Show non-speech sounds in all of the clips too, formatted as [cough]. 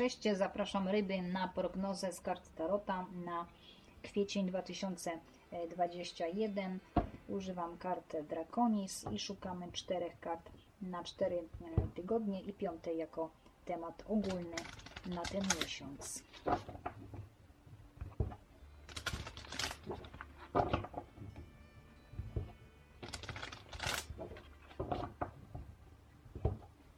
Cześć, zapraszam ryby na prognozę z kart Tarota na kwiecień 2021. Używam karty Draconis i szukamy czterech kart na cztery tygodnie i piątej jako temat ogólny na ten miesiąc.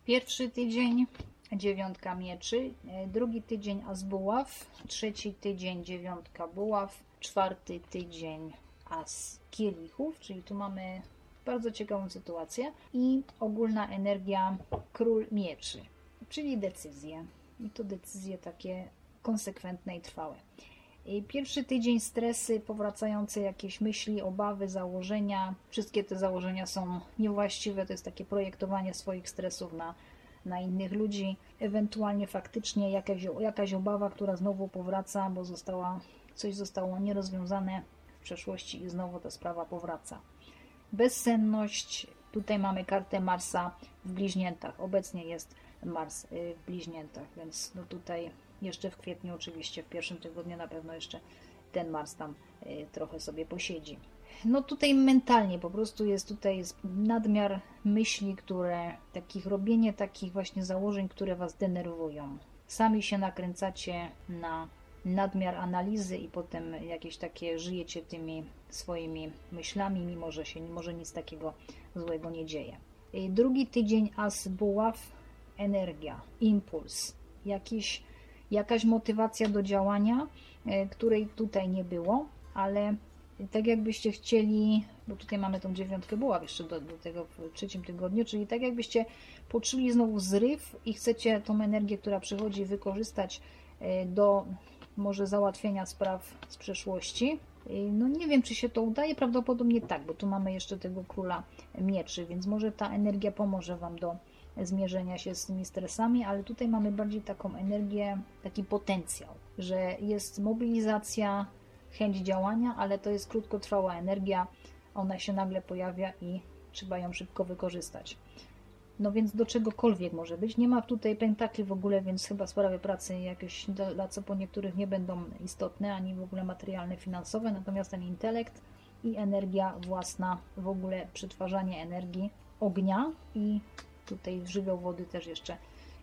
Pierwszy tydzień dziewiątka mieczy, e, drugi tydzień as buław, trzeci tydzień dziewiątka buław, czwarty tydzień as kielichów, czyli tu mamy bardzo ciekawą sytuację i ogólna energia król mieczy, czyli decyzje. I to decyzje takie konsekwentne i trwałe. Pierwszy tydzień stresy, powracające jakieś myśli, obawy, założenia. Wszystkie te założenia są niewłaściwe, to jest takie projektowanie swoich stresów na na innych ludzi, ewentualnie faktycznie jakaś, jakaś obawa, która znowu powraca, bo została, coś zostało nierozwiązane w przeszłości i znowu ta sprawa powraca. Bezsenność, tutaj mamy kartę Marsa w bliźniętach, obecnie jest Mars y, w bliźniętach, więc no tutaj jeszcze w kwietniu oczywiście, w pierwszym tygodniu na pewno jeszcze ten Mars tam y, trochę sobie posiedzi no tutaj mentalnie po prostu jest tutaj nadmiar myśli, które, takich robienie takich właśnie założeń, które Was denerwują. Sami się nakręcacie na nadmiar analizy i potem jakieś takie żyjecie tymi swoimi myślami, mimo że się może nic takiego złego nie dzieje. Drugi tydzień As Buław, energia, impuls, jakiś, jakaś motywacja do działania, e, której tutaj nie było, ale tak jakbyście chcieli, bo tutaj mamy tą dziewiątkę buław jeszcze do, do tego w trzecim tygodniu, czyli tak jakbyście poczuli znowu zryw i chcecie tą energię, która przychodzi, wykorzystać e, do może załatwienia spraw z przeszłości. E, no nie wiem, czy się to udaje, prawdopodobnie tak, bo tu mamy jeszcze tego króla mieczy, więc może ta energia pomoże Wam do zmierzenia się z tymi stresami, ale tutaj mamy bardziej taką energię, taki potencjał, że jest mobilizacja, chęć działania, ale to jest krótkotrwała energia, ona się nagle pojawia i trzeba ją szybko wykorzystać. No więc do czegokolwiek może być. Nie ma tutaj pentakli w ogóle, więc chyba sprawy pracy jakieś dla co po niektórych nie będą istotne, ani w ogóle materialne, finansowe, natomiast ten intelekt i energia własna, w ogóle przetwarzanie energii ognia i tutaj żywioł wody też jeszcze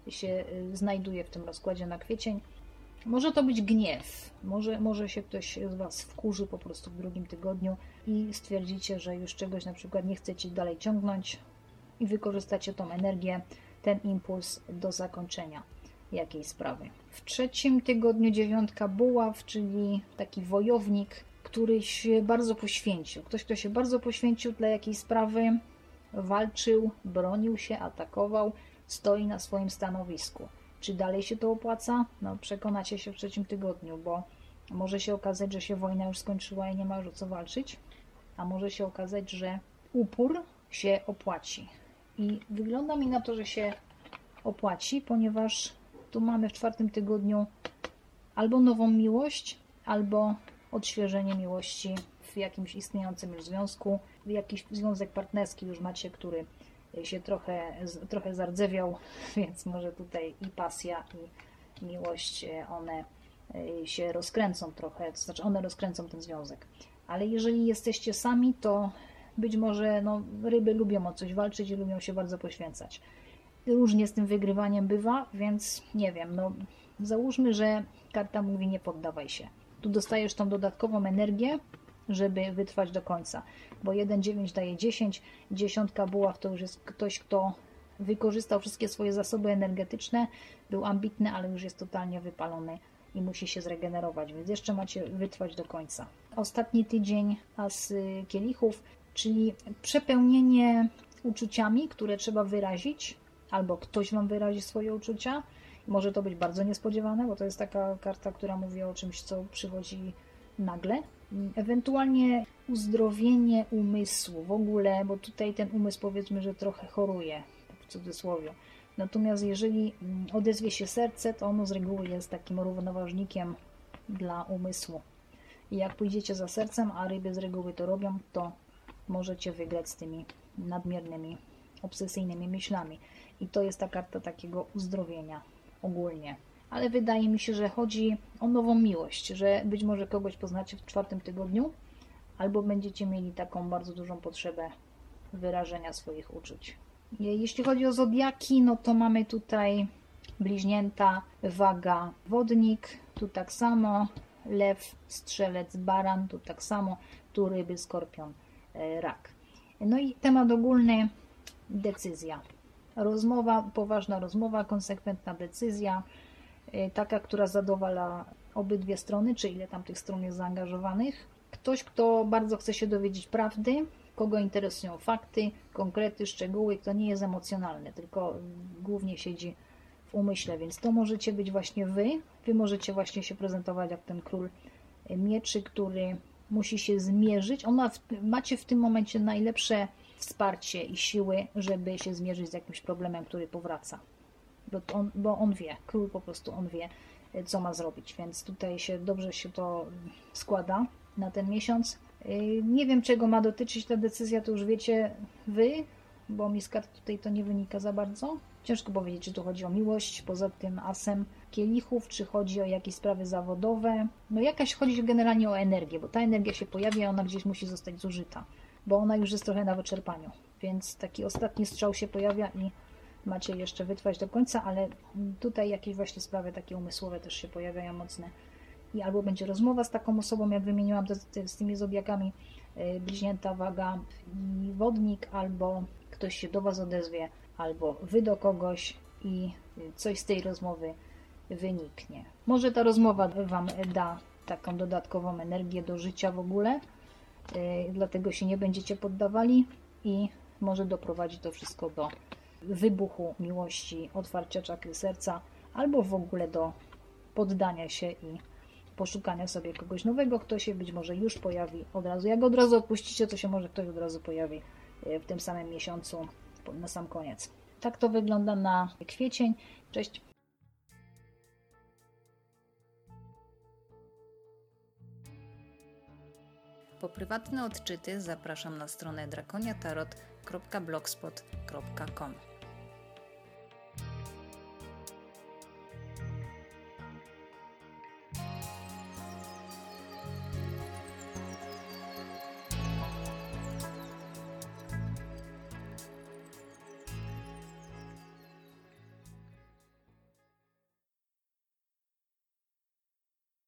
się y, znajduje w tym rozkładzie na kwiecień. Może to być gniew, może, może się ktoś z Was wkurzy po prostu w drugim tygodniu i stwierdzicie, że już czegoś na przykład nie chcecie dalej ciągnąć i wykorzystacie tą energię, ten impuls do zakończenia jakiejś sprawy. W trzecim tygodniu dziewiątka buław, czyli taki wojownik, który się bardzo poświęcił. Ktoś, kto się bardzo poświęcił dla jakiejś sprawy, walczył, bronił się, atakował, stoi na swoim stanowisku. Czy dalej się to opłaca? No, przekonacie się w trzecim tygodniu, bo może się okazać, że się wojna już skończyła i nie ma o co walczyć, a może się okazać, że upór się opłaci. I wygląda mi na to, że się opłaci, ponieważ tu mamy w czwartym tygodniu albo nową miłość, albo odświeżenie miłości w jakimś istniejącym już związku, jakiś związek partnerski już macie, który się trochę, trochę zardzewiał, [laughs] więc może tutaj i pasja, i miłość, e, one e, się rozkręcą trochę, to znaczy one rozkręcą ten związek. Ale jeżeli jesteście sami, to być może no, ryby lubią o coś walczyć i lubią się bardzo poświęcać. Różnie z tym wygrywaniem bywa, więc nie wiem, no załóżmy, że karta mówi nie poddawaj się. Tu dostajesz tą dodatkową energię, żeby wytrwać do końca. Bo 1,9 daje 10, dziesiątka buław to już jest ktoś, kto wykorzystał wszystkie swoje zasoby energetyczne, był ambitny, ale już jest totalnie wypalony i musi się zregenerować, więc jeszcze macie wytrwać do końca. Ostatni tydzień as kielichów, czyli przepełnienie uczuciami, które trzeba wyrazić, albo ktoś Wam wyrazi swoje uczucia. Może to być bardzo niespodziewane, bo to jest taka karta, która mówi o czymś, co przychodzi nagle, ewentualnie uzdrowienie umysłu w ogóle, bo tutaj ten umysł powiedzmy, że trochę choruje, w cudzysłowie. Natomiast jeżeli mm, odezwie się serce, to ono z reguły jest takim równoważnikiem dla umysłu. I jak pójdziecie za sercem, a ryby z reguły to robią, to możecie wygrać z tymi nadmiernymi, obsesyjnymi myślami. I to jest ta karta takiego uzdrowienia ogólnie. Ale wydaje mi się, że chodzi o nową miłość, że być może kogoś poznacie w czwartym tygodniu, albo będziecie mieli taką bardzo dużą potrzebę wyrażenia swoich uczuć. Jeśli chodzi o zodiaki, no to mamy tutaj bliźnięta, waga, wodnik, tu tak samo, lew, strzelec, baran, tu tak samo, tu ryby, skorpion, e, rak. No i temat ogólny, decyzja. Rozmowa, poważna rozmowa, konsekwentna decyzja, taka, która zadowala obydwie strony, czy ile tam tych stron jest zaangażowanych. Ktoś, kto bardzo chce się dowiedzieć prawdy, kogo interesują fakty, konkrety, szczegóły, kto nie jest emocjonalny, tylko głównie siedzi w umyśle, więc to możecie być właśnie wy. Wy możecie właśnie się prezentować jak ten król mieczy, który musi się zmierzyć. On ma w, macie w tym momencie najlepsze wsparcie i siły, żeby się zmierzyć z jakimś problemem, który powraca. Bo on, bo on wie, król po prostu on wie, co ma zrobić, więc tutaj się dobrze się to składa na ten miesiąc. Nie wiem, czego ma dotyczyć ta decyzja, to już wiecie wy, bo mi z kart tutaj to nie wynika za bardzo. Ciężko powiedzieć, czy tu chodzi o miłość, poza tym asem kielichów, czy chodzi o jakieś sprawy zawodowe. No jakaś chodzi generalnie o energię, bo ta energia się pojawia, ona gdzieś musi zostać zużyta, bo ona już jest trochę na wyczerpaniu. Więc taki ostatni strzał się pojawia i macie jeszcze wytrwać do końca, ale tutaj jakieś właśnie sprawy takie umysłowe też się pojawiają mocne. I albo będzie rozmowa z taką osobą, jak wymieniłam z tymi zodiakami, bliźnięta waga i wodnik, albo ktoś się do Was odezwie, albo Wy do kogoś i coś z tej rozmowy wyniknie. Może ta rozmowa Wam da taką dodatkową energię do życia w ogóle, dlatego się nie będziecie poddawali i może doprowadzić to wszystko do wybuchu miłości, otwarcia czakry serca, albo w ogóle do poddania się i poszukania sobie kogoś nowego, kto się być może już pojawi od razu. Jak od razu odpuścicie, to się może ktoś od razu pojawi w tym samym miesiącu na sam koniec. Tak to wygląda na kwiecień. Cześć. Po prywatne odczyty zapraszam na stronę drakoniatarot.blogspot.com.